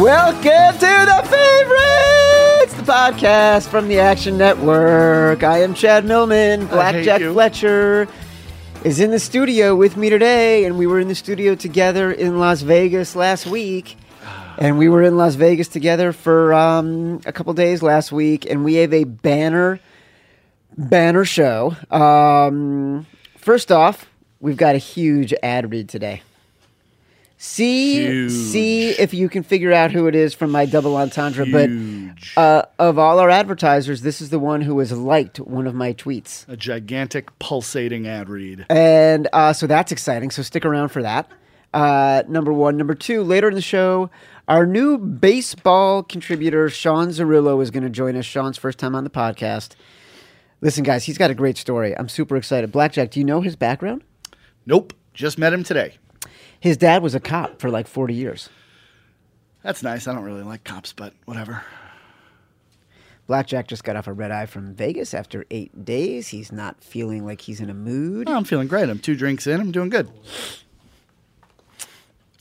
Welcome to the favorites, the podcast from the Action Network. I am Chad Millman. Blackjack. Fletcher is in the studio with me today, and we were in the studio together in Las Vegas last week. And we were in Las Vegas together for um, a couple days last week, and we have a banner, banner show. Um, first off, we've got a huge ad read today. See, Huge. see if you can figure out who it is from my double entendre. Huge. But uh, of all our advertisers, this is the one who has liked one of my tweets. a gigantic pulsating ad read. And uh, so that's exciting. So stick around for that. Uh, number one. Number two, later in the show, our new baseball contributor, Sean Zerillo, is going to join us. Sean's first time on the podcast. Listen, guys, he's got a great story. I'm super excited. Blackjack, do you know his background? Nope, just met him today. His dad was a cop for like 40 years. That's nice. I don't really like cops, but whatever. Blackjack just got off a red eye from Vegas after eight days. He's not feeling like he's in a mood. Oh, I'm feeling great. I'm two drinks in. I'm doing good.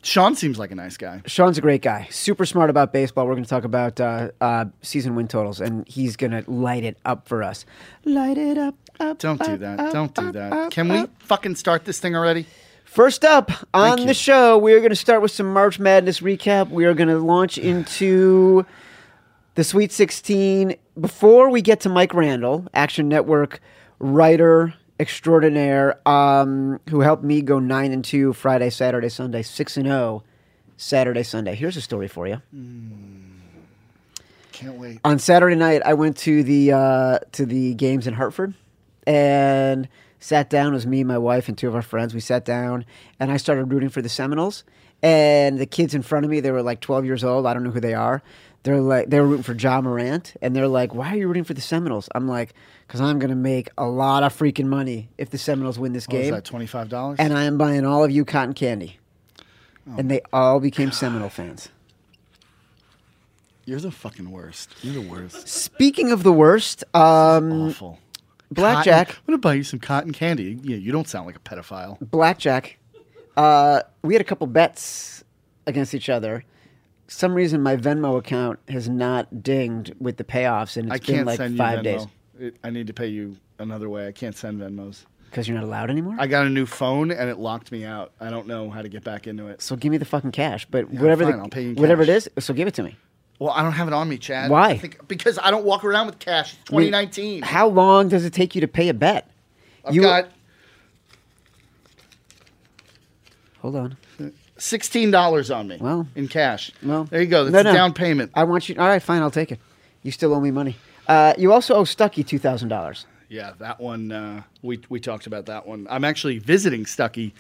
Sean seems like a nice guy. Sean's a great guy, super smart about baseball. We're going to talk about uh, uh, season win totals, and he's going to light it up for us. Light it up, up. Don't do that. up, Don't do that. Can we fucking start this thing already? First up on the show, we are going to start with some March Madness recap. We are going to launch into the Sweet 16. Before we get to Mike Randle, Action Network writer extraordinaire, um, who helped me go nine and two Friday, Saturday, Sunday, six and zero Saturday, Sunday. Here's a story for you. Can't wait. on Saturday night, I went to the uh, to the games in Hartford, and sat down. It was me, my wife, and two of our friends. We sat down, and I started rooting for the Seminoles. And the kids in front of me, they were like 12 years old. I don't know who they are. They're like they were rooting for Ja Morant, and they're like, "Why are you rooting for the Seminoles?" I'm like, "Cause I'm gonna make a lot of freaking money if the Seminoles win this What was game, that? Twenty five dollars. and I am buying all of you cotton candy." and they all became Seminole fans. You're the fucking worst. You're the worst. Speaking of the worst, um, Awful. Blackjack. Cotton- I'm gonna buy you some cotton candy. Yeah, you don't sound like a pedophile. blackjack. Uh, we had a couple bets against each other. Some reason my Venmo account has not dinged with the payoffs, and I it's been can't like send you five Venmo. days It, I need to pay you another way. I can't send Venmos. because you're not allowed anymore. I got a new phone and it locked me out. I don't know how to get back into it. so give me the fucking cash. But whatever fine, the I'll pay you in whatever it cash. is, so give it to me. Well, I don't have it on me, Chad. Why? I think, because I don't walk around with cash. It's Wait, 2019. How long does it take you to pay a bet? I've you got hold on. sixteen dollars on me. Well, in cash. Well, there you go. That's no, a no. down payment. I want you. All right, fine. I'll take it. You still owe me money. Uh, you also owe Stuckey two thousand dollars. Yeah, that one. Uh, we we talked about that one. I'm actually visiting Stuckey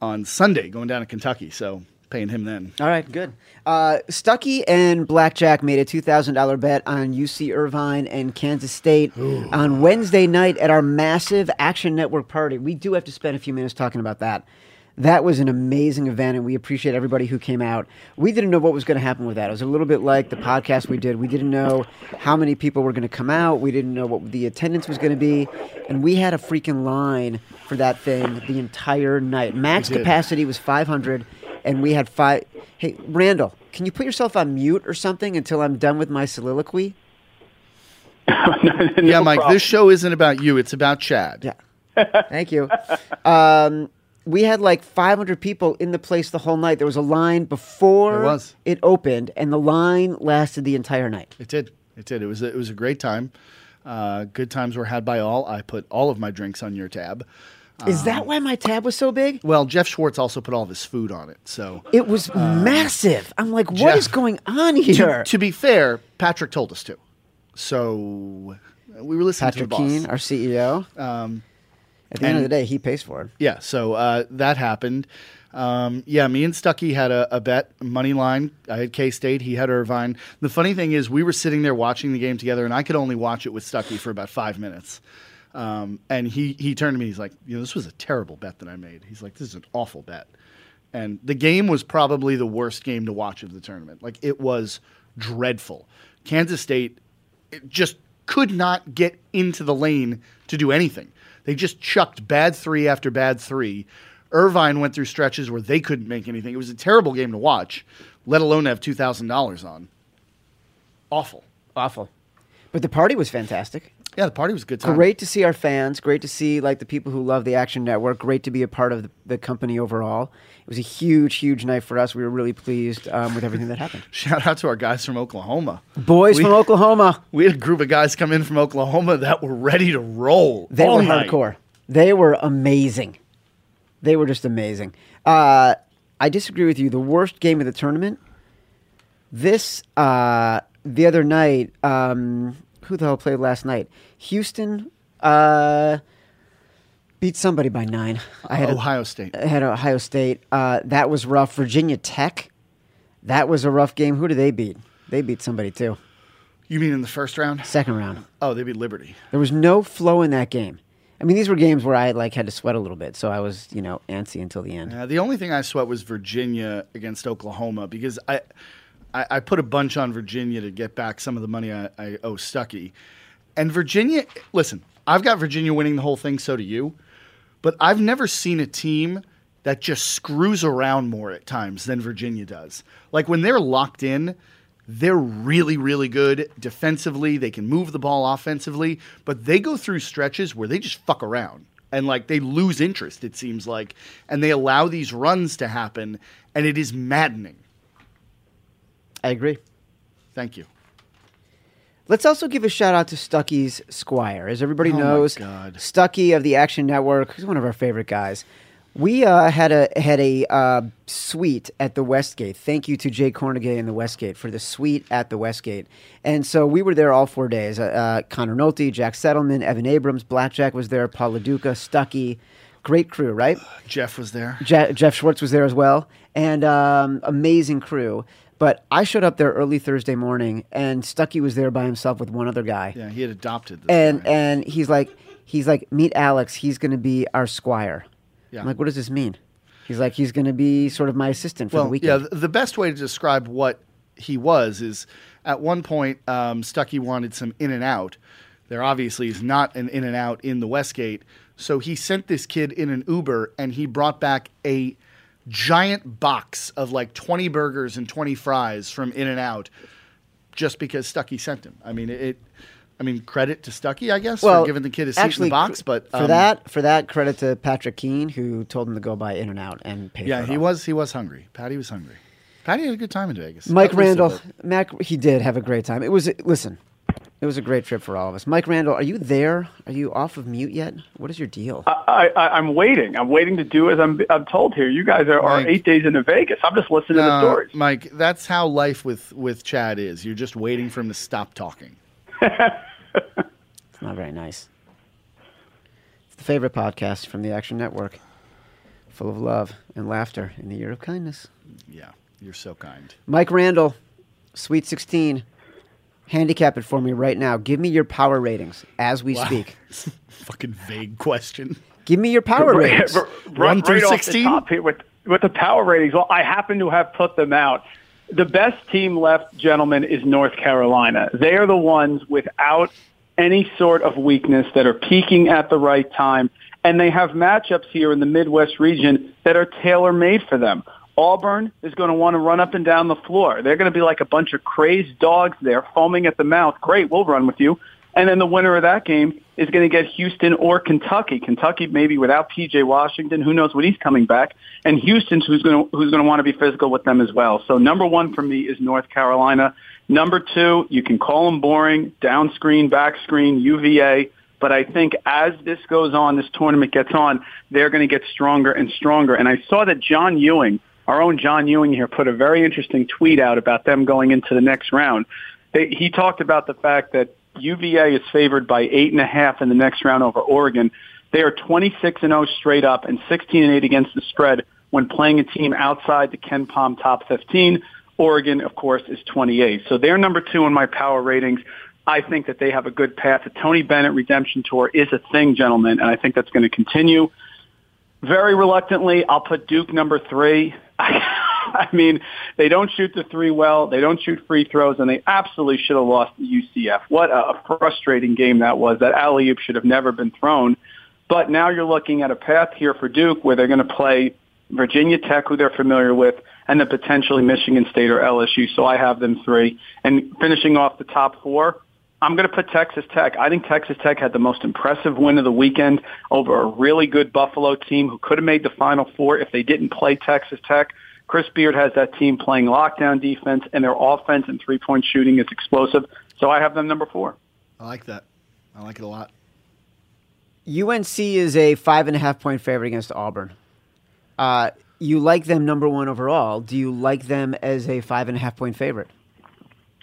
on Sunday, going down to Kentucky. So paying him then. All right, good. Uh, Stuckey and Blackjack made a two thousand dollar bet on UC Irvine and Kansas State on Wednesday night at our massive Action Network party. We do have to spend a few minutes talking about that. That was an amazing event, and we appreciate everybody who came out. We didn't know what was going to happen with that. It was a little bit like the podcast we did. We didn't know how many people were going to come out. We didn't know what the attendance was going to be, and we had a freaking line for that thing the entire night. Max capacity was 500, and we had five. Hey, Randle, can you put yourself on mute or something until I'm done with my soliloquy? yeah, Mike. This show isn't about you. It's about Chad. Yeah. Thank you. Um, we had like 500 people in the place the whole night. There was a line before There was. it opened, and the line lasted the entire night. It did. It did. It was. A, it was a great time. Uh, good times were had by all. I put all of my drinks on your tab. Is Um, that why my tab was so big? Well, Jeff Schwartz also put all of his food on it. So It was massive. I'm like, what Jeff- is going on here? to, to be fair, Patrick told us to. So we were listening Patrick to the boss. Keane, our CEO. Um, At the end of the day, he pays for it. Yeah, so uh, that happened. Um, yeah, me and Stuckey had a, a bet money line. I had K State. He had Irvine. The funny thing is, we were sitting there watching the game together, and I could only watch it with Stuckey for about five minutes. Um, and he he turned to me. He's like, "You know, this was a terrible bet that I made." He's like, "This is an awful bet." And the game was probably the worst game to watch of the tournament. Like it was dreadful. Kansas State just could not get into the lane to do anything. They just chucked bad three after bad three. Irvine went through stretches where they couldn't make anything. It was a terrible game to watch, let alone have two thousand dollars on. Awful. Awful. But the party was fantastic. Yeah, the party was a good time. Great to see our fans. Great to see like the people who love the Action Network. Great to be a part of the, the company overall. It was a huge, huge night for us. We were really pleased um, with everything that happened. Shout out to our guys from Oklahoma. Boys We- from Oklahoma, We had a group of guys come in from Oklahoma that were ready to roll. they all were night. hardcore. They were amazing. They were just amazing. Uh, I disagree with you. The worst game of the tournament. This uh, the other night. Um, who the hell played last night? Houston uh, beat somebody by nine. I had a- Ohio State. I had Ohio State. Uh, that was rough. Virginia Tech. That was a rough game. Who did they beat? They beat somebody too. You mean in the first round? Second round. Oh, they beat Liberty. There was no flow in that game. I mean, these were games where I like had to sweat a little bit, so I was, you know, antsy until the end. Uh, the only thing I sweat was Virginia against Oklahoma because I, I, I put a bunch on Virginia to get back some of the money I, I owe Stuckey. And Virginia, listen, I've got Virginia winning the whole thing, so do you. But I've never seen a team that just screws around more at times than Virginia does. Like when they're locked in, they're really, really good defensively. They can move the ball offensively, but they go through stretches where they just fuck around and like they lose interest, it seems like, and they allow these runs to happen, and it is maddening. I agree. Thank you. Let's also give a shout out to Stuckey's Squire. As everybody Oh knows, God. Stuckey of the Action Network, he's one of our favorite guys. We uh, had a had a uh, suite at the Westgate. Thank you to Jay Kornegay in the Westgate for the suite at the Westgate. And so we were there all four days. Uh, uh, Connor Nolte, Jack Settleman, Evan Abrams, Blackjack was there, Paul Lo Duca, Stuckey. Great crew, right? Jeff was there. Je- Jeff Schwartz was there as well, and um, amazing crew. But I showed up there early Thursday morning, and Stuckey was there by himself with one other guy. Yeah, he had adopted this and guy. and he's like, he's like, meet Alex. He's going to be our squire. Yeah. I'm like, what does this mean? He's like, he's going to be sort of my assistant for well, the weekend. yeah, the best way to describe what he was is at one point, um, Stuckey wanted some in and out. There obviously is not an in and out in the Westgate. So he sent this kid in an Uber and he brought back a giant box of like 20 burgers and 20 fries from In and Out just because Stuckey sent him. I mean, it. I mean, credit to Stuckey, I guess, well, for giving the kid a seat actually, in the box. But for um, that, for that, credit to Patrick Keane who told him to go buy In and Out and pay. yeah, for it he all. was he was hungry. Patty was hungry. Patty had a good time in Vegas. Mike Randle. Mac, he did have a great time. It was listen, it was a great trip for all of us. Mike Randle, are you there? Are you off of mute yet? What is your deal? I, I, I'm waiting. I'm waiting to do as I'm, I'm told here. You guys are, are Mike. eight days into Vegas. I'm just listening to the No, stories. Mike, that's how life with with Chad is. You're just waiting for him to stop talking. It's not very nice. It's the favorite podcast from the Action Network, full of love and laughter in the year of kindness. Yeah, you're so kind. Mike Randle, Sweet 16. Handicap it for me right now. Give me your power ratings as we Wow. speak. Fucking vague question. Give me your power ratings. right- One through right off 16? top with with the power ratings. Well, I happen to have put them out. The best team left, gentlemen, is North Carolina. They are the ones without any sort of weakness that are peaking at the right time, and they have matchups here in the Midwest region that are tailor made for them. Auburn is going to want to run up and down the floor. They're going to be like a bunch of crazed dogs there, foaming at the mouth. Great, we'll run with you. And then the winner of that game is going to get Houston or Kentucky. Kentucky maybe without PJ Washington, who knows when he's coming back, and Houston's who's going to who's going to want to be physical with them as well. So number one for me is North Carolina. Number two, you can call them boring, down screen, back screen, UVA. But I think as this goes on, this tournament gets on, they're going to get stronger and stronger. And I saw that John Ewing, our own John Ewing here, put a very interesting tweet out about them going into the next round. They, he talked about the fact that UVA is favored by eight and a half in the next round over Oregon. They are 26 and 0 straight up and 16 and 8 against the spread when playing a team outside the KenPom top 15. Oregon, of course, is 28. So they're number two in my power ratings. I think that they have a good path. The Tony Bennett redemption tour is a thing, gentlemen, and I think that's going to continue. Very reluctantly, I'll put Duke number three. I mean, they don't shoot the three well. They don't shoot free throws, and they absolutely should have lost the UCF. What a frustrating game that was. That alley oop should have never been thrown. But now you're looking at a path here for Duke where they're going to play Virginia Tech, who they're familiar with, and then potentially Michigan State or LSU. So I have them three. And finishing off the top four, I'm going to put Texas Tech. I think Texas Tech had the most impressive win of the weekend over a really good Buffalo team who could have made the Final Four if they didn't play Texas Tech. Chris Beard has that team playing lockdown defense, and their offense and three-point shooting is explosive. So I have them number four. I like that. I like it a lot. UNC is a five and a half point favorite against Auburn. Uh, you like them number one overall. Do you like them as a five and a half point favorite?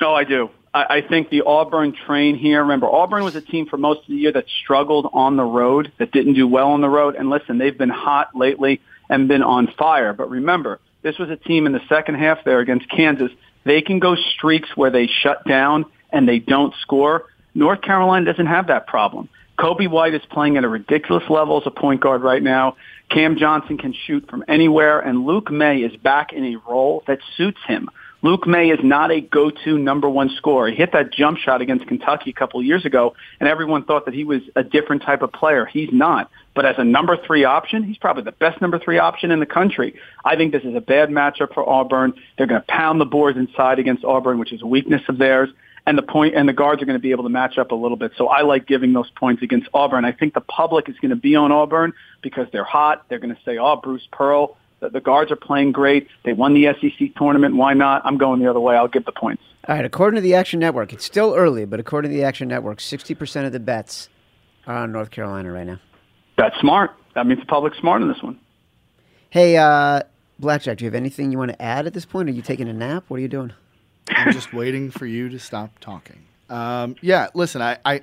Oh, I do. I, I think the Auburn train here. Remember, Auburn was a team for most of the year that struggled on the road, that didn't do well on the road. And listen, they've been hot lately and been on fire. But remember, this was a team in the second half there against Kansas. They can go streaks where they shut down and they don't score. North Carolina doesn't have that problem. Coby White is playing at a ridiculous level as a point guard right now. Cam Johnson can shoot from anywhere, and Luke Maye is back in a role that suits him. Luke Maye is not a go-to number one scorer. He hit that jump shot against Kentucky a couple years ago, and everyone thought that he was a different type of player. He's not. But as a number three option, he's probably the best number three option in the country. I think this is a bad matchup for Auburn. They're going to pound the boards inside against Auburn, which is a weakness of theirs and the point and the guards are going to be able to match up a little bit. So I like giving those points against Auburn. I think the public is going to be on Auburn because they're hot. They're going to say, "Oh, Bruce Pearl." The, the guards are playing great. They won the SEC tournament. Why not? I'm going the other way. I'll give the points. All right. According to the Action Network, it's still early, but according to the Action Network, 60% of the bets are on North Carolina right now. That's smart. That means the public's smart in this one. Hey, uh, Blackjack, do you have anything you want to add at this point? Are you taking a nap? What are you doing? I'm just waiting for you to stop talking. Um, yeah, listen, I I,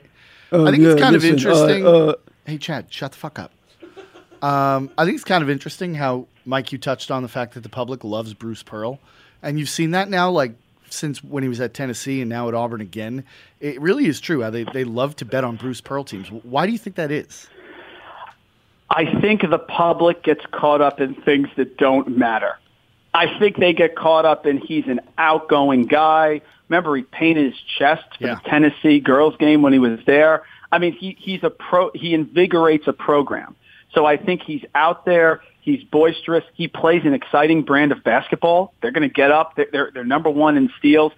Oh, I think yeah, it's kind listen, of interesting. uh, uh. hey, Chad, shut the fuck up. Um, I think it's kind of interesting how Mike you touched on the fact that the public loves Bruce Pearl, and you've seen that now, like since when he was at Tennessee and now at Auburn again. It really is true how they they love to bet on Bruce Pearl teams. Why do you think that is? I think the public gets caught up in things that don't matter. I think they get caught up in he's an outgoing guy. Remember, he painted his chest for Yeah. the Tennessee girls game when he was there. I mean, he, he's a pro. He invigorates a program. So I think he's out there. He's boisterous. He plays an exciting brand of basketball. They're going to get up. They're, they're, they're number one in steals.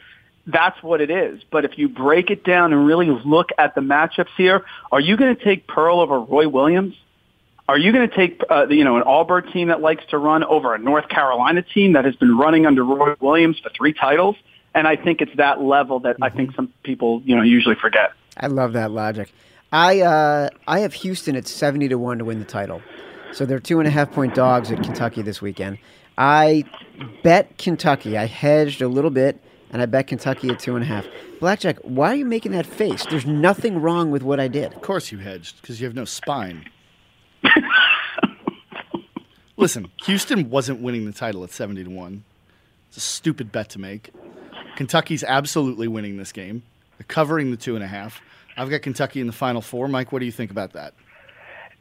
That's what it is. But if you break it down and really look at the matchups here, are you going to take Pearl over Roy Williams? Are you going to take, uh, you know, an Auburn team that likes to run over a North Carolina team that has been running under Roy Williams for three titles? And I think it's that level that I think some people, you know, usually forget. I love that logic. I uh, I have Houston at seventy to one to win the title, so they're two and a half point dogs at Kentucky this weekend. I bet Kentucky. I hedged a little bit, and I bet Kentucky at two and a half. Blackjack, why are you making that face? There's nothing wrong with what I did. Of course you hedged because you have no spine. Listen, Houston wasn't winning the title at 70 to 1. It's a stupid bet to make. Kentucky's absolutely winning this game. They're covering the two and a half. I've got Kentucky in the final four. Mike, what do you think about that?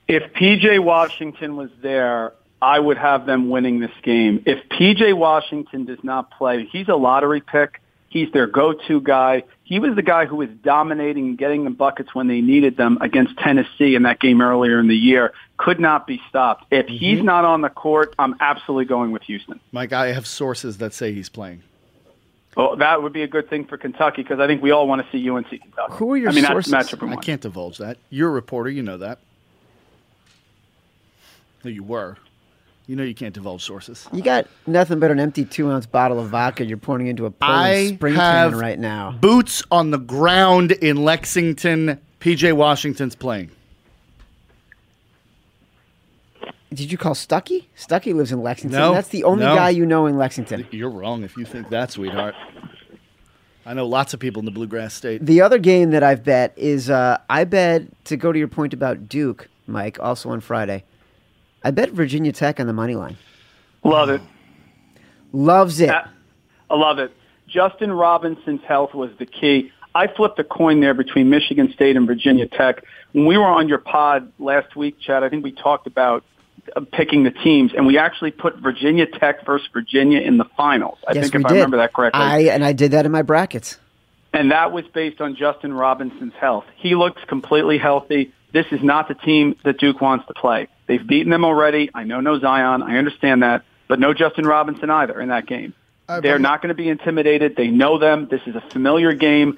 If PJ Washington was there, I would have them winning this game. If PJ Washington does not play, he's a lottery pick. He's their go-to guy. He was the guy who was dominating and getting the buckets when they needed them against Tennessee in that game earlier in the year. Could not be stopped. If mm-hmm. he's not on the court, I'm absolutely going with Houston. Mike, I have sources that say he's playing. Well, that would be a good thing for Kentucky because I think we all want to see UNC Kentucky. Who are your I mean, sources? I can't divulge that. You're a reporter. You know that. No, you were. You know you can't divulge sources. You got nothing but an empty two ounce bottle of vodka you're pouring into a Poland I spring have can right now. Boots on the ground in Lexington. PJ Washington's playing. Did you call Stuckey? Stuckey lives in Lexington. No, That's the only no. guy you know in Lexington. You're wrong if you think that, sweetheart. I know lots of people in the Bluegrass State. The other game that I've bet is uh, I bet to go to your point about Duke, Mike, also on Friday. I bet Virginia Tech on the money line. Love it. Loves it. Yeah, I love it. Justin Robinson's health was the key. I flipped a coin there between Michigan State and Virginia Tech. When we were on your pod last week, Chad, I think we talked about uh, picking the teams, and we actually put Virginia Tech versus Virginia in the finals. I yes, think if did. I remember that correctly. I and I did that in my brackets. and that was based on Justin Robinson's health. He looks completely healthy. this is not the team that Duke wants to play. They've beaten them already. I know no Zion. I understand that, but no Justin Robinson either in that game. They're not going to be intimidated. They know them. This is a familiar game.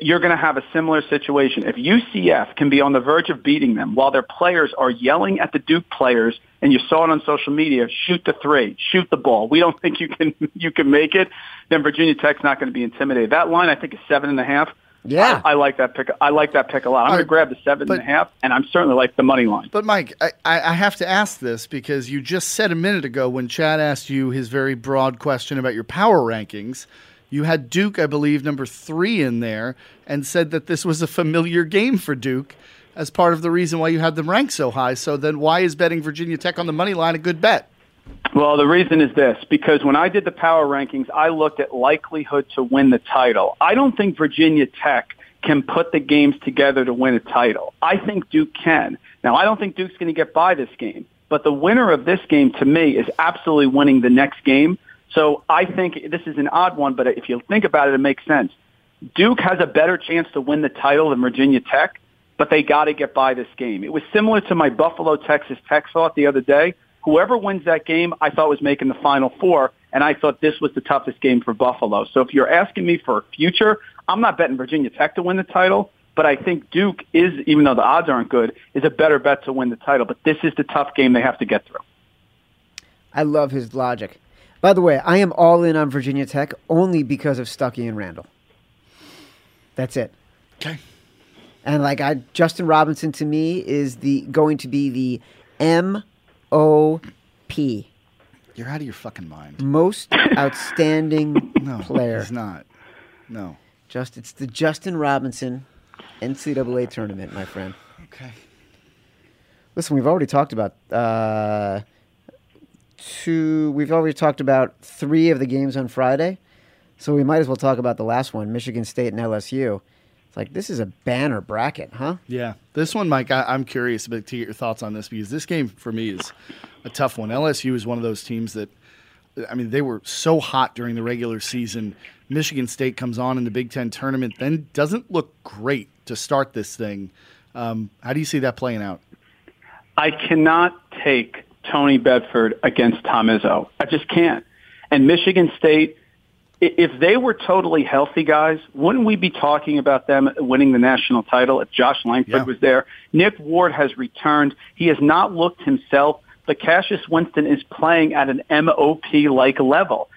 You're going to have a similar situation. If UCF can be on the verge of beating them while their players are yelling at the Duke players, and you saw it on social media, shoot the three, shoot the ball. We don't think you can you can make it. Then Virginia Tech's not going to be intimidated. That line I think is seven and a half. Yeah. I, I like that pick. I like that pick a lot. I'm going to grab the seven and a half, and I'm certainly like the money line. But Mike, I, I I have to ask this because you just said a minute ago when Chad asked you his very broad question about your power rankings, you had Duke, I believe, number three in there, and said that this was a familiar game for Duke as part of the reason why you had them ranked so high. So then, why is betting Virginia Tech on the money line a good bet? Well, the reason is this because when I did the power rankings, I looked at likelihood to win the title. I don't think Virginia Tech can put the games together to win a title. I think Duke can. Now, I don't think Duke's going to get by this game, but the winner of this game to me is absolutely winning the next game. So I think this is an odd one, but if you think about it, it makes sense. Duke has a better chance to win the title than Virginia Tech, but they got to get by this game. It was similar to my Buffalo Texas Tech thought the other day. Whoever wins that game, I thought was making the Final Four, and I thought this was the toughest game for Buffalo. So if you're asking me for a future, I'm not betting Virginia Tech to win the title, but I think Duke is, even though the odds aren't good, is a better bet to win the title. But this is the tough game they have to get through. I love his logic. By the way, I am all in on Virginia Tech only because of Stuckey and Randle. That's it. Okay. And like I, Justin Robinson to me is the going to be the M O P You're out of your fucking mind. most outstanding No, player. he's not. No. Just it's the Justin Robinson NCAA tournament, my friend. Okay. Listen, we've already talked about uh, two. We've already talked about three of the games on Friday, so we might as well talk about the last one: Michigan State and LSU. It's like this is a banner bracket, huh? Yeah, this one, Mike, I, I'm curious about to get your thoughts on this because this game for me is a tough one. LSU is one of those teams that, I mean, they were so hot during the regular season. Michigan State comes on in the Big Ten tournament, then doesn't look great to start this thing. Um, how do you see that playing out? I cannot take Tony Benford against Tom Izzo. I just can't. And Michigan State, i- if they were totally healthy guys, wouldn't we be talking about them winning the national title if Josh Langford Yeah. was there? Nick Ward has returned. He has not looked himself, but Cassius Winston is playing at an MOP-like level.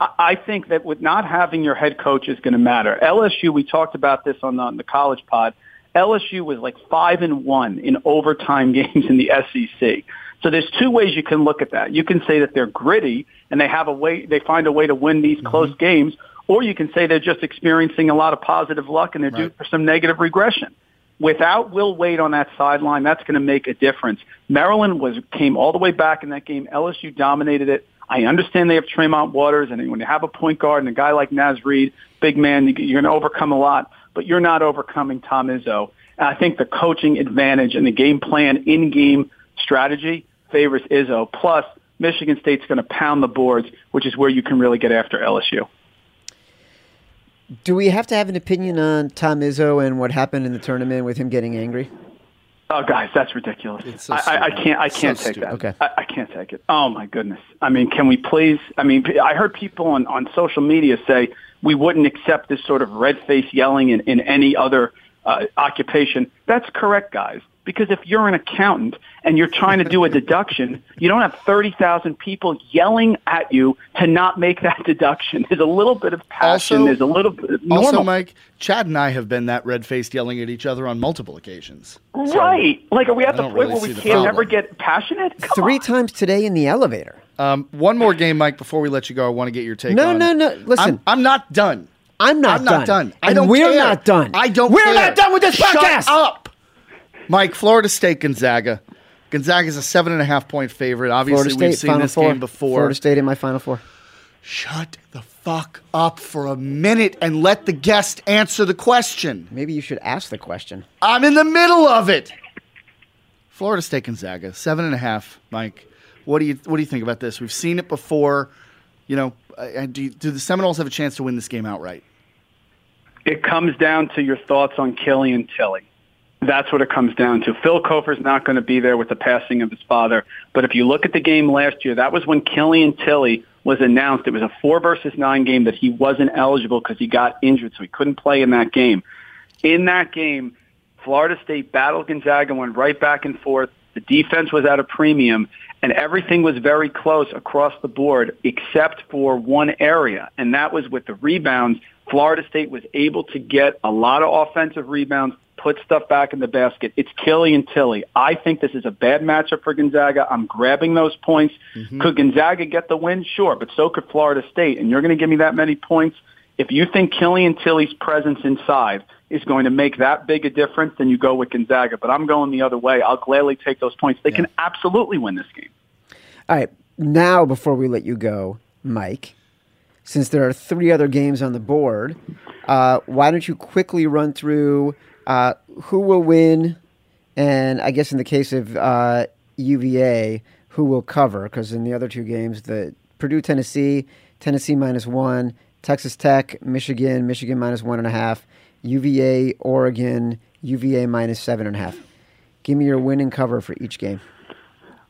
I I think that with not having your head coach is going to matter. LSU, we talked about this on the, on the college pod. LSU was like five and one in overtime games in the SEC. So there's two ways you can look at that. You can say that they're gritty and they have a way, they find a way to win these mm-hmm. close games, or you can say they're just experiencing a lot of positive luck and they're due for some negative regression. Without Will Wade on that sideline, that's going to make a difference. Maryland was came all the way back in that game. LSU dominated it. I understand they have Tremont Waters, and when you have a point guard and a guy like Naz Reid, big man, you're going to overcome a lot, but you're not overcoming Tom Izzo. And I think the coaching advantage and the game plan, in-game strategy favors Izzo. Plus, Michigan State's going to pound the boards, which is where you can really get after LSU. Do we have to have an opinion on Tom Izzo and what happened in the tournament with him getting angry? Oh, guys, that's ridiculous. It's so I, I, I can't. I can't take stupid. that. Okay. I, I can't take it. Oh my goodness. I mean, can we please? I mean, I heard people on on social media say we wouldn't accept this sort of red face yelling in, in any other uh, occupation. That's correct, guys. Because if you're an accountant and you're trying to do a deduction, you don't have 30,000 people yelling at you to not make that deduction. There's a little bit of passion. Also- There's a little bit normal. Also, Mike, Chad and I have been that red faced yelling at each other on multiple occasions. So- right. Like, are we at I the don't point really where we can't problem. ever get passionate? Come Three on. times today in the elevator. Um, one more game, Mike, before we let you go. I want to get your take No, on. no, no, listen. I'm, I'm not done. I'm not I'm not done. done. I And don't we're care. not done. I don't We're care. not done with this Shut podcast. up. Mike, Florida State, Gonzaga. Gonzaga is a seven and a half point favorite. Obviously, Florida State, we've seen Final this Four. game before. Florida State in my Final Four. Shut the fuck up for a minute and let the guest answer the question. Maybe you should ask the question. I'm in the middle of it. Florida State, Gonzaga, seven and a half. Mike, what do you what do you think about this? We've seen it before. You know, uh, do, you, do the Seminoles have a chance to win this game outright? It comes down to your thoughts on Killian Tillie. That's what it comes down to. Phil Cofer's not going to be there with the passing of his father. But if you look at the game last year, that was when Killian Tillie was announced. It was a four versus nine game that he wasn't eligible because he got injured, so he couldn't play in that game. In that game, Florida State battled Gonzaga, and went right back and forth. The defense was at a premium, and everything was very close across the board except for one area, and that was with the rebounds. Florida State was able to get a lot of offensive rebounds, put stuff back in the basket. It's Killian Tillie. I think this is a bad matchup for Gonzaga. I'm grabbing those points. Mm-hmm. Could Gonzaga get the win? Sure, but so could Florida State. And you're going to give me that many points. If you think Killian Tillie's presence inside is going to make that big a difference, then you go with Gonzaga. But I'm going the other way. I'll gladly take those points. They yeah. can absolutely win this game. All right. Now, before we let you go, Mike, since there are three other games on the board, uh, why don't you quickly run through uh, who will win? And I guess in the case of uh, UVA, who will cover? Because in the other two games, the Purdue, Tennessee, Tennessee minus one, Texas Tech, Michigan, Michigan minus one and a half, UVA, Oregon, UVA minus seven and a half. Give me your win and cover for each game.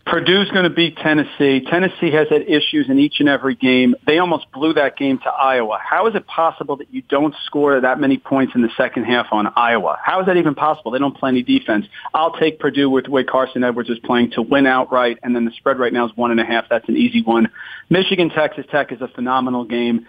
Purdue's going to beat Tennessee. Tennessee has had issues in each and every game. They almost blew that game to Iowa. How is it possible that you don't score that many points in the second half on Iowa? How is that even possible? They don't play any defense. I'll take Purdue with the way Carson Edwards is playing to win outright, and then the spread right now is one and a half. That's an easy one. Michigan Texas Tech is a phenomenal game.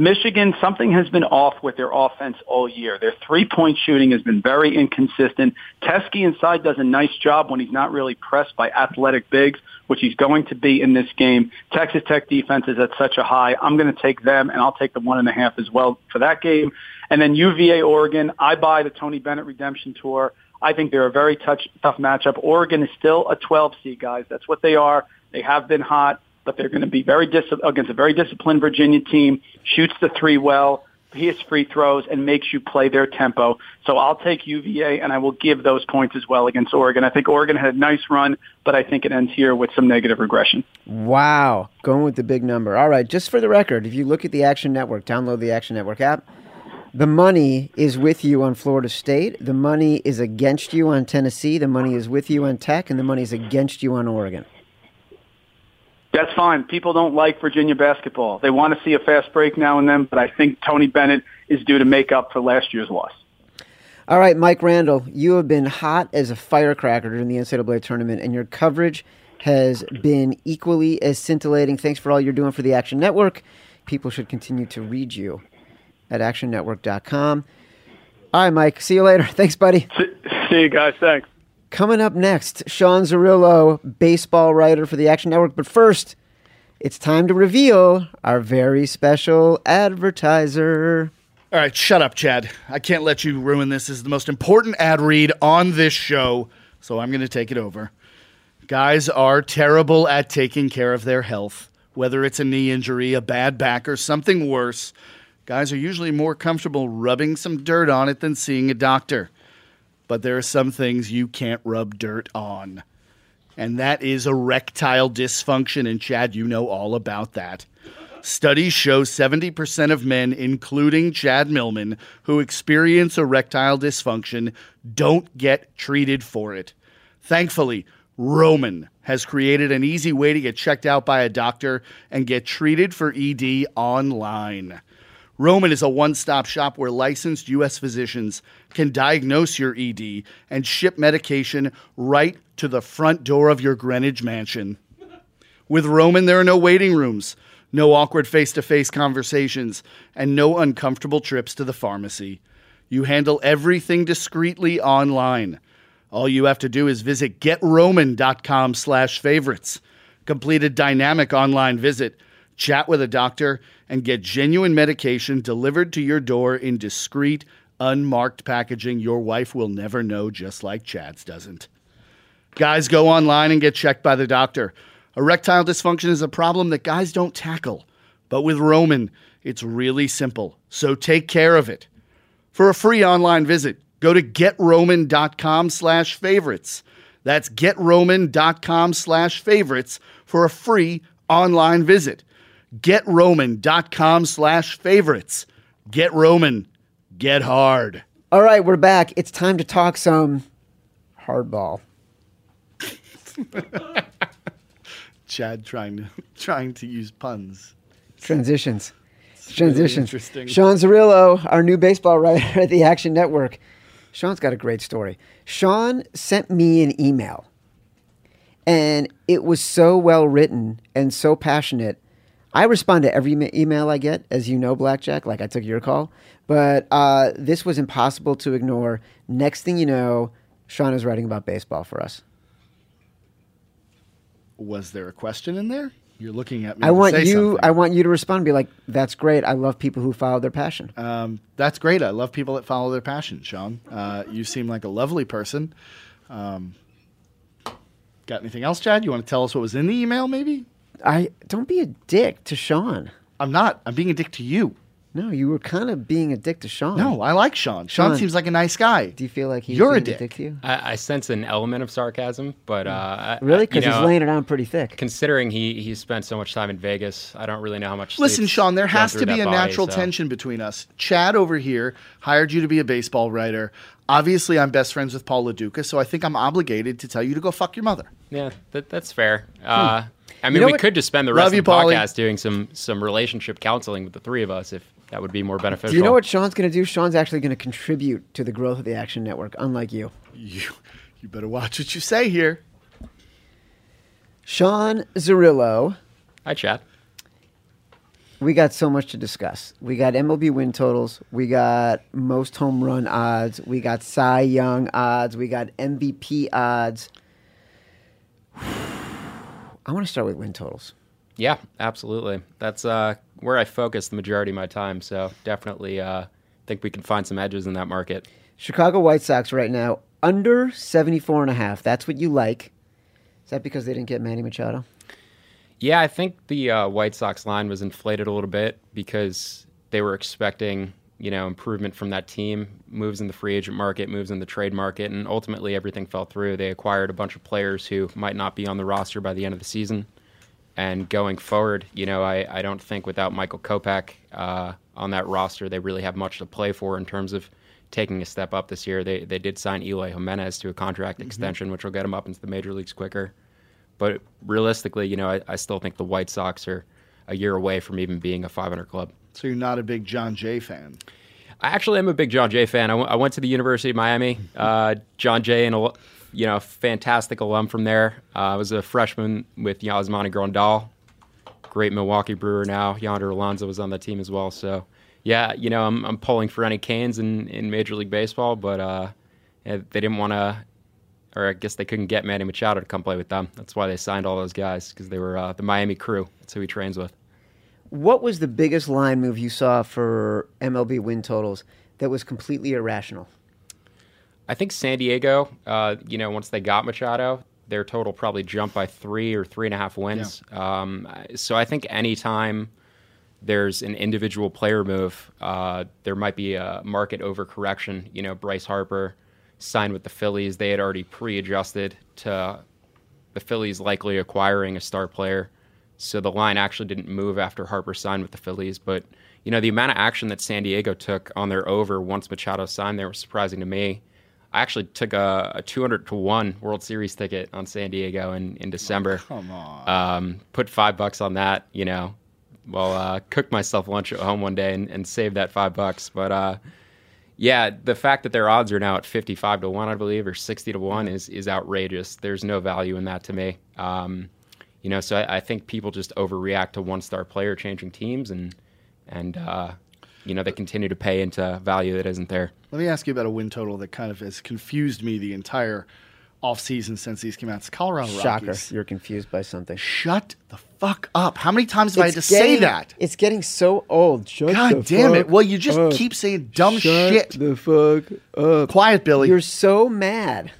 Michigan, something has been off with their offense all year. Their three-point shooting has been very inconsistent. Teske inside does a nice job when he's not really pressed by athletic bigs, which he's going to be in this game. Texas Tech defense is at such a high. I'm going to take them, and I'll take the one and a half as well for that game. And then UVA Oregon, I buy the Tony Bennett redemption tour. I think they're a very touch, tough matchup. Oregon is still a 12 seed, guys. That's what they are. They have been hot but they're going to be very dis- against a very disciplined Virginia team. Shoots the three well, hits free throws, and makes you play their tempo. So I'll take UVA, and I will give those points as well against Oregon. I think Oregon had a nice run, but I think it ends here with some negative regression. Wow, going with the big number. All right, just for the record, if you look at the Action Network, download the Action Network app. The money is with you on Florida State. The money is against you on Tennessee. The money is with you on Tech, and the money is against you on Oregon. That's fine. People don't like Virginia basketball. They want to see a fast break now and then, but I think Tony Bennett is due to make up for last year's loss. All right, Mike Randle, you have been hot as a firecracker during the NCAA tournament, and your coverage has been equally as scintillating. Thanks for all you're doing for the Action Network. People should continue to read you at actionnetwork.com. All right, Mike. See you later. Thanks, buddy. See, see you guys. Thanks. Coming up next, Sean Zerillo, baseball writer for the Action Network. But first, it's time to reveal our very special advertiser. All right, shut up, Chad. I can't let you ruin this. This is the most important ad read on this show, so I'm going to take it over. Guys are terrible at taking care of their health, whether it's a knee injury, a bad back, or something worse. Guys are usually more comfortable rubbing some dirt on it than seeing a doctor but there are some things you can't rub dirt on. And that is erectile dysfunction. And Chad, you know all about that. Studies show 70% of men, including Chad Millman, who experience erectile dysfunction don't get treated for it. Thankfully, Roman has created an easy way to get checked out by a doctor and get treated for ED online. Roman is a one stop shop where licensed U.S. physicians can diagnose your ED and ship medication right to the front door of your Greenwich mansion. With Roman, there are no waiting rooms, no awkward face to face conversations, and no uncomfortable trips to the pharmacy. You handle everything discreetly online. All you have to do is visit getroman.com slash favorites. Complete a dynamic online visit, chat with a doctor, and get genuine medication delivered to your door in discreet, unmarked packaging your wife will never know, just like Chad's doesn't. Guys, go online and get checked by the doctor. Erectile dysfunction is a problem that guys don't tackle. But with Roman, it's really simple. So take care of it. For a free online visit, go to getroman.com slash favorites. That's getroman.com slash favorites for a free online visit getroman.com slash favorites. Get Roman. Get hard. All right, we're back. It's time to talk some hardball. Chad trying to trying to use puns. Transitions. really Transitions. interesting. Sean Zerillo, our new baseball writer at the Action Network. Sean's got a great story. Sean sent me an email, and it was so well written and so passionate. I respond to every ma- email I get, as you know, Blackjack, like I took your call. But uh, this was impossible to ignore. Next thing you know, Sean is writing about baseball for us. Was there a question in there? You're looking at me. I want you. something. I want you to respond. and Be like, "That's great. I love people who follow their passion." Um, that's great. I love people that follow their passion, Sean. Uh, you seem like a lovely person. Um, got anything else, Chad? You want to tell us what was in the email, maybe? I don't be a dick to Sean. I'm not. I'm being a dick to you. No, you were kind of being a dick to Sean. No, I like Sean. Sean, Sean, seems like a nice guy. Do you feel like he's You're a being dick. to you? I, I sense an element of sarcasm, but uh, Really? Because he's know, laying it on pretty thick. Considering he he spent so much time in Vegas, I don't really know how much. Listen, Sean, there has to be a body, natural so- tension between us. Chad over here hired you to be a baseball writer. Obviously, I'm best friends with Paul Lo Duca, so I think I'm obligated to tell you to go fuck your mother. Yeah, that, that's fair. Uh, I mean, know we what- could just spend the rest you, of the Paulie. podcast doing some some relationship counseling with the three of us, if that would be more beneficial. Do you know what Sean's going to do? Sean's actually going to contribute to the growth of the Action Network, unlike you. You, you better watch what you say here. Sean Zerillo, Hi, Chad. we got so much to discuss. We got MLB win totals. We got most home run odds. We got Cy Young odds. We got MVP odds. I want to start with win totals. Yeah, absolutely. That's uh, where I focus the majority of my time. So definitely uh, think we can find some edges in that market. Chicago White Sox right now under 74 and a half. That's what you like. Is that because they didn't get Manny Machado? Yeah, I think the uh, White Sox line was inflated a little bit because they were expecting, you know, improvement from that team, moves in the free agent market, moves in the trade market, and ultimately everything fell through. They acquired a bunch of players who might not be on the roster by the end of the season. And going forward, you know, I, I don't think without Michael Kopech uh, on that roster, they really have much to play for in terms of taking a step up this year. They they did sign Eloy Jimenez to a contract extension, which will get him up into the major leagues quicker. But realistically, you know, I, I still think the White Sox are a year away from even being a 500 club. So you're not a big Jon Jay fan. I actually am a big Jon Jay fan. I, w- I went to the University of Miami. Uh, Jon Jay, and a, you know, fantastic alum from there. Uh, I was a freshman with Yasmani Grandal, great Milwaukee Brewer now. Yonder Alonso was on that team as well. So, yeah, you know, I'm, I'm pulling for any Canes in, in Major League Baseball, but uh, yeah, they didn't want to, or I guess they couldn't get Manny Machado to come play with them. That's why they signed all those guys because they were uh, the Miami crew. That's who he trains with. What was the biggest line move you saw for MLB win totals that was completely irrational? I think San Diego, uh, you know, once they got Machado, their total probably jumped by three or three and a half wins. Um, so I think anytime there's an individual player move, uh, there might be a market overcorrection. You know, Bryce Harper signed with the Phillies. They had already pre-adjusted to the Phillies likely acquiring a star player. So the line actually didn't move after Harper signed with the Phillies. But, you know, the amount of action that San Diego took on their over once Machado signed there was surprising to me. I actually took a, a 200 to 1 World Series ticket on San Diego in, in December. Come on. Um, put five bucks on that, you know. Well, uh, cooked myself lunch at home one day and, and saved that five bucks. But uh, yeah, the fact that their odds are now at 55 to 1, I believe, or 60 to 1 is, is outrageous. There's no value in that to me. Um, you know, so I, I think people just overreact to one star player changing teams and, and uh, you know, they continue to pay into value that isn't there. Let me ask you about a win total that kind of has confused me the entire offseason since these came out. It's Colorado Shocker. Rockies. You're confused by something. Shut the fuck up. How many times have I had to It's say that? It's getting so old. Shut the God damn it. Well, you just up. keep saying dumb shit. Shut shit. the fuck up. Quiet, Billy. You're so mad.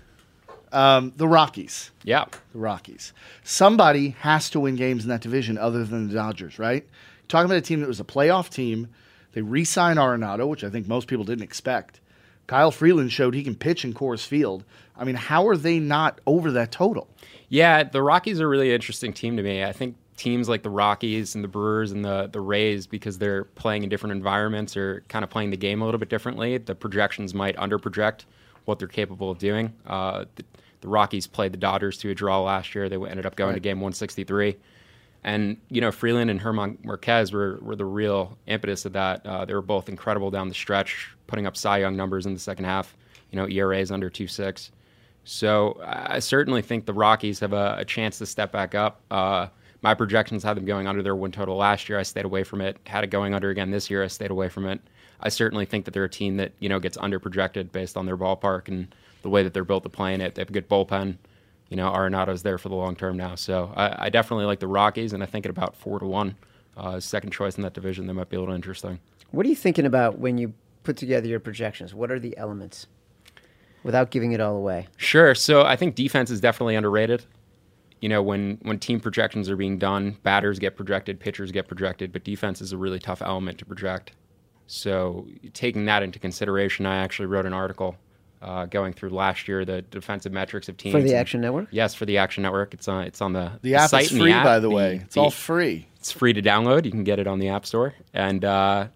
Um, the Rockies. Yeah. The Rockies. Somebody has to win games in that division other than the Dodgers, right? Talking about a team that was a playoff team. They re signed Arenado, which I think most people didn't expect. Kyle Freeland showed he can pitch in Coors Field. I mean, how are they not over that total? Yeah, the Rockies are a really interesting team to me. I think teams like the Rockies and the Brewers and the the Rays, because they're playing in different environments or kind of playing the game a little bit differently, the projections might underproject what they're capable of doing. Uh, the, the Rockies played the Dodgers to a draw last year. They ended up going to game 163. And, you know, Freeland and German Marquez were, were the real impetus of that. Uh, they were both incredible down the stretch, putting up Cy Young numbers in the second half. You know, ERAs under 2 6. So I certainly think the Rockies have a, a chance to step back up. Uh, my projections had them going under their win total last year. I stayed away from it. Had it going under again this year. I stayed away from it. I certainly think that they're a team that you know gets underprojected based on their ballpark and the way that they're built to play in it. They have a good bullpen you know, Arenado's there for the long term now. So I, I, definitely like the Rockies, and I think at about four to one, uh, second choice in that division, they might be a little interesting. What are you thinking about when you put together your projections? What are the elements? Without giving it all away. Sure. So I think defense is definitely underrated. You know, when when team projections are being done, batters get projected, pitchers get projected, but defense is a really tough element to project. So taking that into consideration, I actually wrote an article uh, going through last year the defensive metrics of teams for the Action Network. Yes, for the Action Network. It's on it's on the, the, the app site is free, app, by the, the way. It's the, all free. It's free to download. You can get it on the App Store, and uh,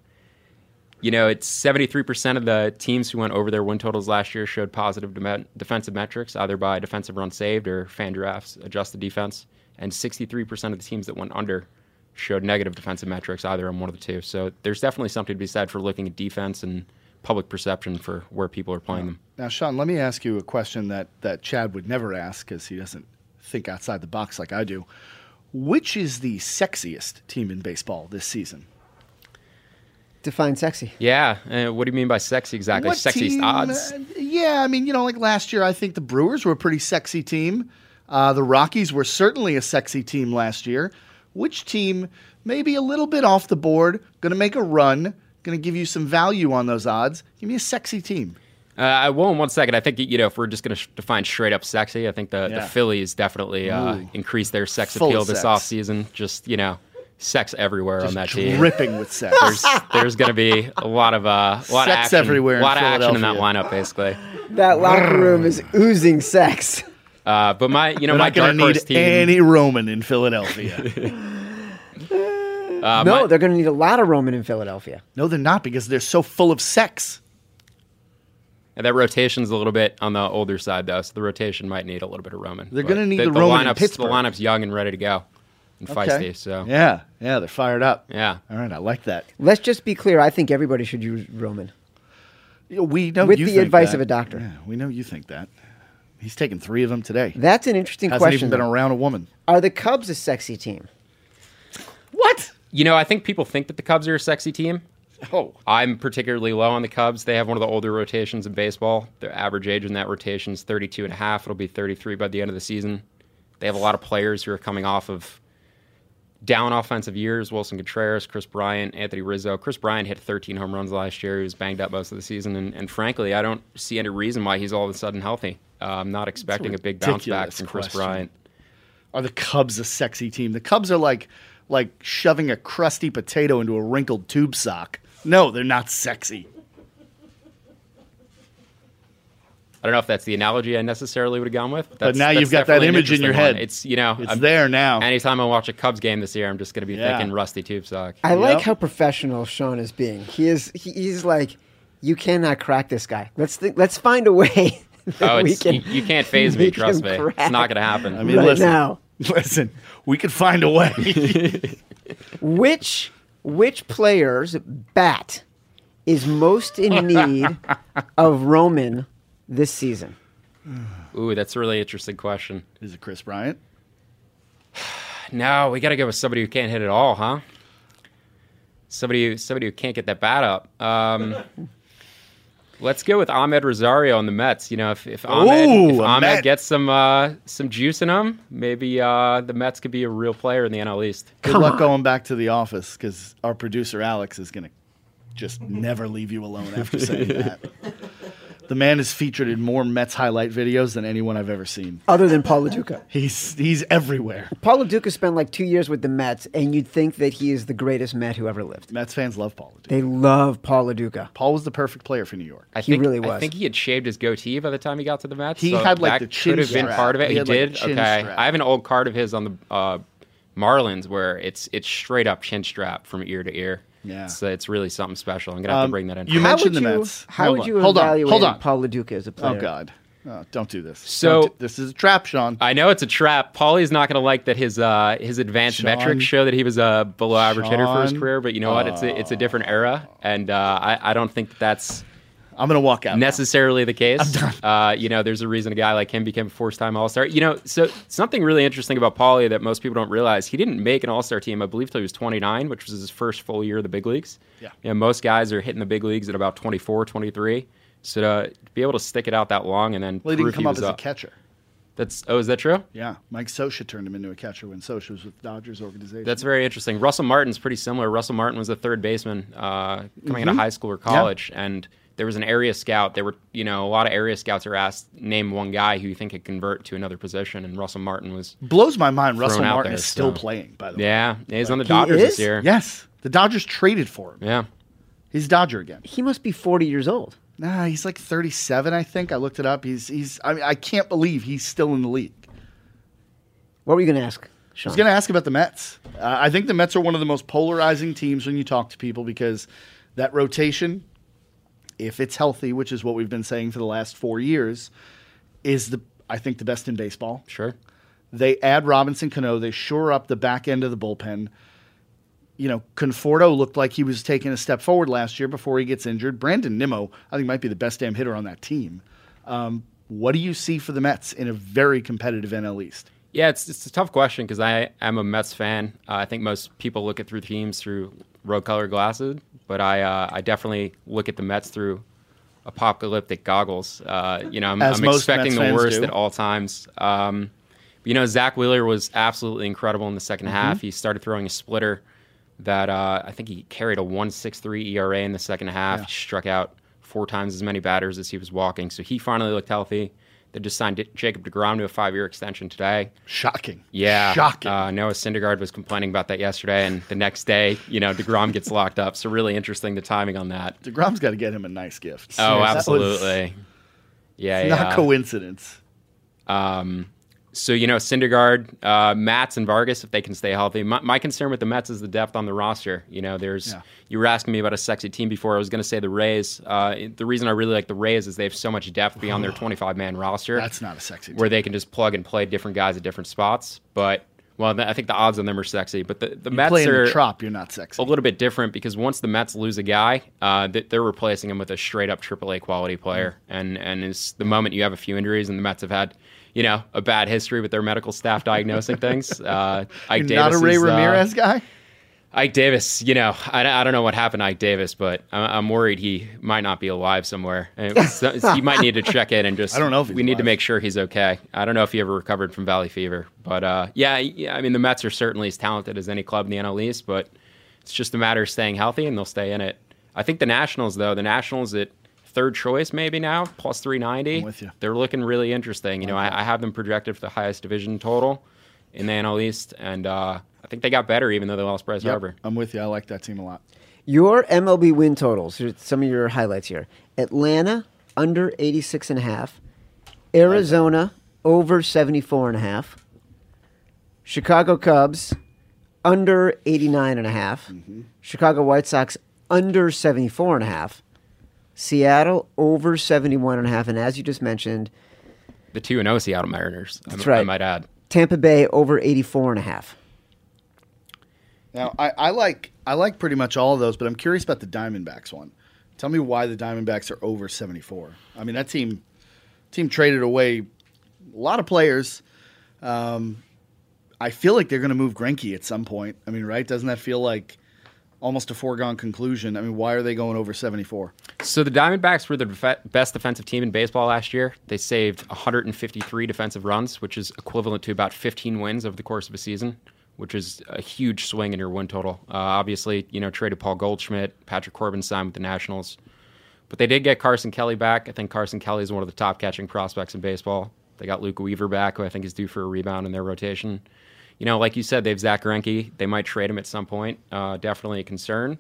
you know it's seventy three percent of the teams who went over their win totals last year showed positive de- defensive metrics, either by defensive run saved or FanGraphs adjusted defense, and sixty three percent of the teams that went under showed negative defensive metrics, either on one of the two. So there's definitely something to be said for looking at defense and public perception for where people are playing them. Now, Sean, let me ask you a question that, that Chad would never ask because he doesn't think outside the box like I do. Which is the sexiest team in baseball this season? Define sexy. Yeah. Uh, what do you mean by sexy exactly? What Sexiest team, odds? Uh, yeah, I mean, you know, like last year, I think the Brewers were a pretty sexy team. Uh, the Rockies were certainly a sexy team last year. Which team, maybe a little bit off the board, going to make a run, going to give you some value on those odds. Give me a sexy team. Uh, I will in one second. I think you know if we're just going to sh- define straight up sexy, I think the, Yeah. the Phillies definitely uh, increased their sex Full appeal this sex. offseason. Just you know, sex everywhere on that team. dripping with sex. There's there's going to be a lot of uh, a lot of Sex action, everywhere in a lot of action in that lineup, basically. That locker room is oozing sex. Uh, but my you know We're my not going dark to need team. any Roman in Philadelphia. uh, no, my- they're going to need a lot of Roman in Philadelphia. no, they're not because they're so full of sex. And that rotation's a little bit on the older side though, so the rotation might need a little bit of Roman. They're But gonna need the Roman in lineup's, Pittsburgh. The lineup's young and ready to go, and feisty. So Yeah, yeah, they're fired up. yeah. All right, I like that. Let's just be clear. I think everybody should use Roman. We know With you the think advice that. of a doctor. Yeah, we know you think that. He's taken three of them today. That's an interesting Hasn't question. even been around a woman. Are the Cubs a sexy team? What? You know, I think people think that the Cubs are a sexy team. Oh, I'm particularly low on the Cubs. They have one of the older rotations in baseball. Their average age in that rotation is 32 and a half. It'll be 33 by the end of the season. They have a lot of players who are coming off of down offensive years. Willson Contreras, Kris Bryant, Anthony Rizzo. Kris Bryant hit 13 home runs last year. He was banged up most of the season. And, and frankly, I don't see any reason why he's all of a sudden healthy. Uh, I'm not expecting a big bounce back from Chris question. Bryant. are the Cubs a sexy team? The Cubs are like like shoving a crusty potato into a wrinkled tube sock. No, they're not sexy. I don't know if that's the analogy I necessarily would have gone with. But, But now that's you've got that image in your interesting one. head. It's you know It's I'm- there now. Anytime I watch a Cubs game this year, I'm just going to be Yeah. thinking rusty tube sock. I like how professional Sean is being. He is. He, he's like, you cannot crack this guy. Let's think, let's find a way. that Oh, we it's, can you, you can't phase me. Trust me, crack it's not going to happen. I mean, right listen, now. listen, we could find a way. Which which player's bat is most in need of Roman this season? Ooh, that's a really interesting question. Is it Kris Bryant? No, we got to go with somebody who can't hit at all, huh? Somebody, who, somebody who can't get that bat up. Um, let's go with Amed Rosario on the Mets. You know, if, if Amed, Ooh, if a Amed Met. gets some uh, some juice in him, maybe uh, the Mets could be a real player in the NL East. Good Come luck on. going back to the office because our producer Alex is going to just never leave you alone after saying that. The man is featured in more Mets highlight videos than anyone I've ever seen. Other than Paul Lo Duca. He's he's everywhere. Paul Lo Duca spent like two years with the Mets, and you'd think that he is the greatest Met who ever lived. Mets fans love Paul. They love Paul Lo Duca. Paul was the perfect player for New York. I He think, really I think he had shaved his goatee by the time he got to the Mets. He so had, like, that the chin could have been part of it. He He, had, did. the chin okay, strap. I have an old card of his on the uh, Marlins where it's it's straight up chin strap from ear to ear. Yeah. it's, it's really something special. I'm gonna have Um, to bring that in. you mentioned would the you, Mets. How Hold would on. you Hold on. evaluate Hold on. Paul Lo Duca as a player? Oh God. Oh, don't do this. So- Don't this is a trap, Sean. I know it's a trap. Paulie's not going to like that his uh, his advanced Sean. metrics show that he was a below average hitter for his career. But you know what? It's a, it's a different era, and uh, I, I don't think that that's I'm gonna walk out. now. necessarily the case. Uh, you know, there's a reason a guy like him became a first time All Star. You know, so something really interesting about Paulie that most people don't realize he didn't make an All Star team, I believe, till he was 29, which was his first full year of the big leagues. Yeah. You know, most guys are hitting the big leagues at about 24, 23. So to be able to stick it out that long and then Well, he didn't come up as a up. catcher. That's oh, is that true? Yeah, Mike Scioscia turned him into a catcher when Scioscia was with the Dodgers organization. That's very interesting. Russell Martin's pretty similar. Russell Martin was a third baseman uh, coming Mm-hmm. out of high school or college, and there was an area scout. There were, you know, a lot of area scouts are asked name one guy who you think could convert to another position, and Russell Martin was. blows my mind. Russell Martin there, is still so- playing. By the way. Yeah, he's on the Dodgers this year. Yes, the Dodgers traded for him. Yeah. He's Dodger again. He must be 40 years old. Nah, he's like 37, I think. I looked it up. He's he's. I mean, I can't believe he's still in the league. What were you going to ask, I was going to ask about the Mets. Uh, I think the Mets are one of the most polarizing teams when you talk to people because that rotation, if it's healthy, which is what we've been saying for the last four years, is the I think the best in baseball. Sure. They add Robinson Cano. They shore up the back end of the bullpen. You know, Conforto looked like he was taking a step forward last year before he gets injured. Brandon Nimmo, I think, might be the best damn hitter on that team. Um, what do you see for the Mets in a very competitive NL East? Yeah, it's it's a tough question because I am a Mets fan. Uh, I think most people look at through teams through road color glasses, but I uh, I definitely look at the Mets through apocalyptic goggles. Uh, you know, I'm, I'm expecting Mets the worst do. at all times. Um, you know, Zack Wheeler was absolutely incredible in the 2nd Mm-hmm. half. He started throwing a splitter that uh, I think he carried a 1.63 ERA in the second half. Yeah. He struck out four times as many batters as he was walking. So he finally looked healthy. They just signed Jacob DeGrom to a five-year extension today. Shocking. Yeah, Shocking. Uh, Noah Syndergaard was complaining about that yesterday, and the next day, you know, Degrom gets locked up. So really interesting the timing on that. DeGrom's got to get him a nice gift. Oh, That was absolutely. Yeah, Not coincidence. Um, so you know, Syndergaard, uh, Matz, and Vargas, if they can stay healthy. My, my concern with the Mets is the depth on the roster. You know, there's Yeah. you were asking me about a sexy team before. I was going to say the Rays. Uh, the reason I really like the Rays is they have so much depth beyond their 25 man roster. That's not a sexy team. where they can just plug and play different guys at different spots. But well, I think the odds on them are sexy. But the the Mets Playing are the trop, you're not sexy. a little bit different because once the Mets lose a guy, uh, they're replacing him with a straight up AAA quality player. Mm. And and is the moment you have a few injuries and the Mets have had, you know, a bad history with their medical staff diagnosing things. Uh, Ike You're not a Ray is, uh, Ramirez guy? Ike Davis, you know, I, I don't know what happened to Ike Davis, but I'm, I'm worried he might not be alive somewhere. So- he might need to check in and just. I don't know if he's we need to make sure he's okay. I don't know if he ever recovered from Valley Fever, but uh, yeah, yeah. I mean, the Mets are certainly as talented as any club in the NL East, but it's just a matter of staying healthy, and they'll stay in it. I think the Nationals, though, the Nationals at third choice maybe now plus 390. I'm with you. They're looking really interesting. You know, I, I have them projected for the highest division total in the NL East, and uh, I think they got better even though they lost Bryce Yep, Harper. I'm with you. I like that team a lot. Your MLB win totals. Some of your highlights here. Atlanta under 86 and a half. Arizona over 74 and a half. Chicago Cubs under 89 and a half. Chicago White Sox under 74 and a half. Seattle over 71 and a half and as you just mentioned, The two and O Seattle Mariners. I, That's I right. might add. Tampa Bay over 84 and a half. Now, I, I like I like pretty much all of those, but I'm curious about the Diamondbacks one. Tell me why the Diamondbacks are over 74. I mean, that team team traded away a lot of players. Um, I feel like they're going to move Greinke at some point. I mean, right? Doesn't that feel like almost a foregone conclusion? I mean, why are they going over 74? So the Diamondbacks were the def- best defensive team in baseball last year. They saved 153 defensive runs, which is equivalent to about 15 wins over the course of a season, which is a huge swing in your win total. Uh, obviously, you know, traded Paul Goldschmidt, Patrick Corbin signed with the Nationals, but they did get Carson Kelly back. I think Carson Kelly is one of the top catching prospects in baseball. They got Luke Weaver back, who I think is due for a rebound in their rotation. You know, like you said, they have Zack Greinke. They might trade him at some point. Uh, definitely a concern.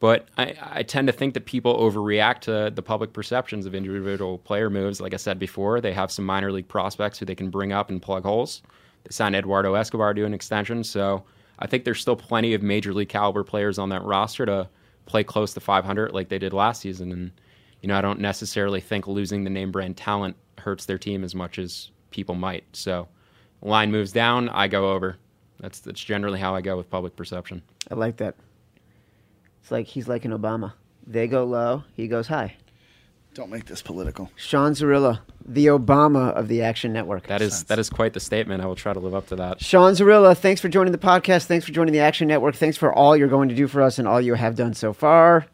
But I, I tend to think that people overreact to the public perceptions of individual player moves. Like I said before, they have some minor league prospects who they can bring up and plug holes. They signed Eduardo Escobar to an extension, so I think there's still plenty of major league caliber players on that roster to play close to 500 like they did last season. And you know, I don't necessarily think losing the name brand talent hurts their team as much as people might. So, line moves down, I go over. That's that's generally how I go with public perception. I like that. It's like he's like an Obama. They go low, he goes high. Don't make this political. Sean Zerillo, the Obama of the Action Network. That is that is quite the statement. I will try to live up to that. Sean Zerillo, thanks for joining the podcast. Thanks for joining the Action Network. Thanks for all you're going to do for us and all you have done so far.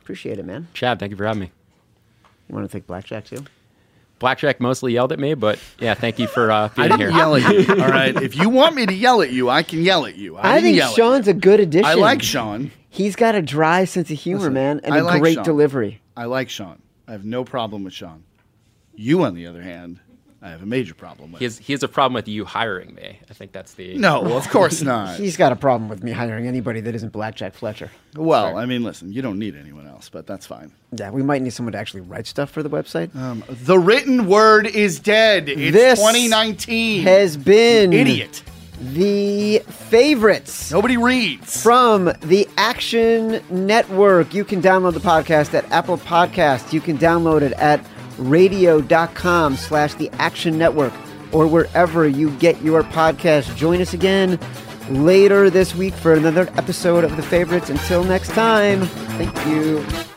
Appreciate it, man. Chad, thank you for having me. You want to thank Blackjack too? Blackjack mostly yelled at me, but yeah, thank you for uh, I being didn't here. yell at you. All right. If you want me to yell at you, I can yell at you. I, I, think yell at Sean's you. a good addition. I like Sean. He's got a dry sense of humor, Listen, man, and I a like great Sean. delivery. I like Sean. I have no problem with Sean. You, on the other hand, I have a major problem with. He has he has a problem with you hiring me. I think that's the no, well, of course not. He's got a problem with me hiring anybody that isn't Blackjack Fletcher. well, I mean, listen, you don't need anyone else, but that's fine. Yeah, we might need someone to actually write stuff for the website. Um, the written word is dead. It's This 2019. Has been Idiot. the favorites Nobody reads. from the Action Network. You can download the podcast at Apple Podcasts. You can download it at radio.com slash the Action Network or wherever you get your podcast. Join us again later this week for another episode of The Favorites. Until next time, thank you.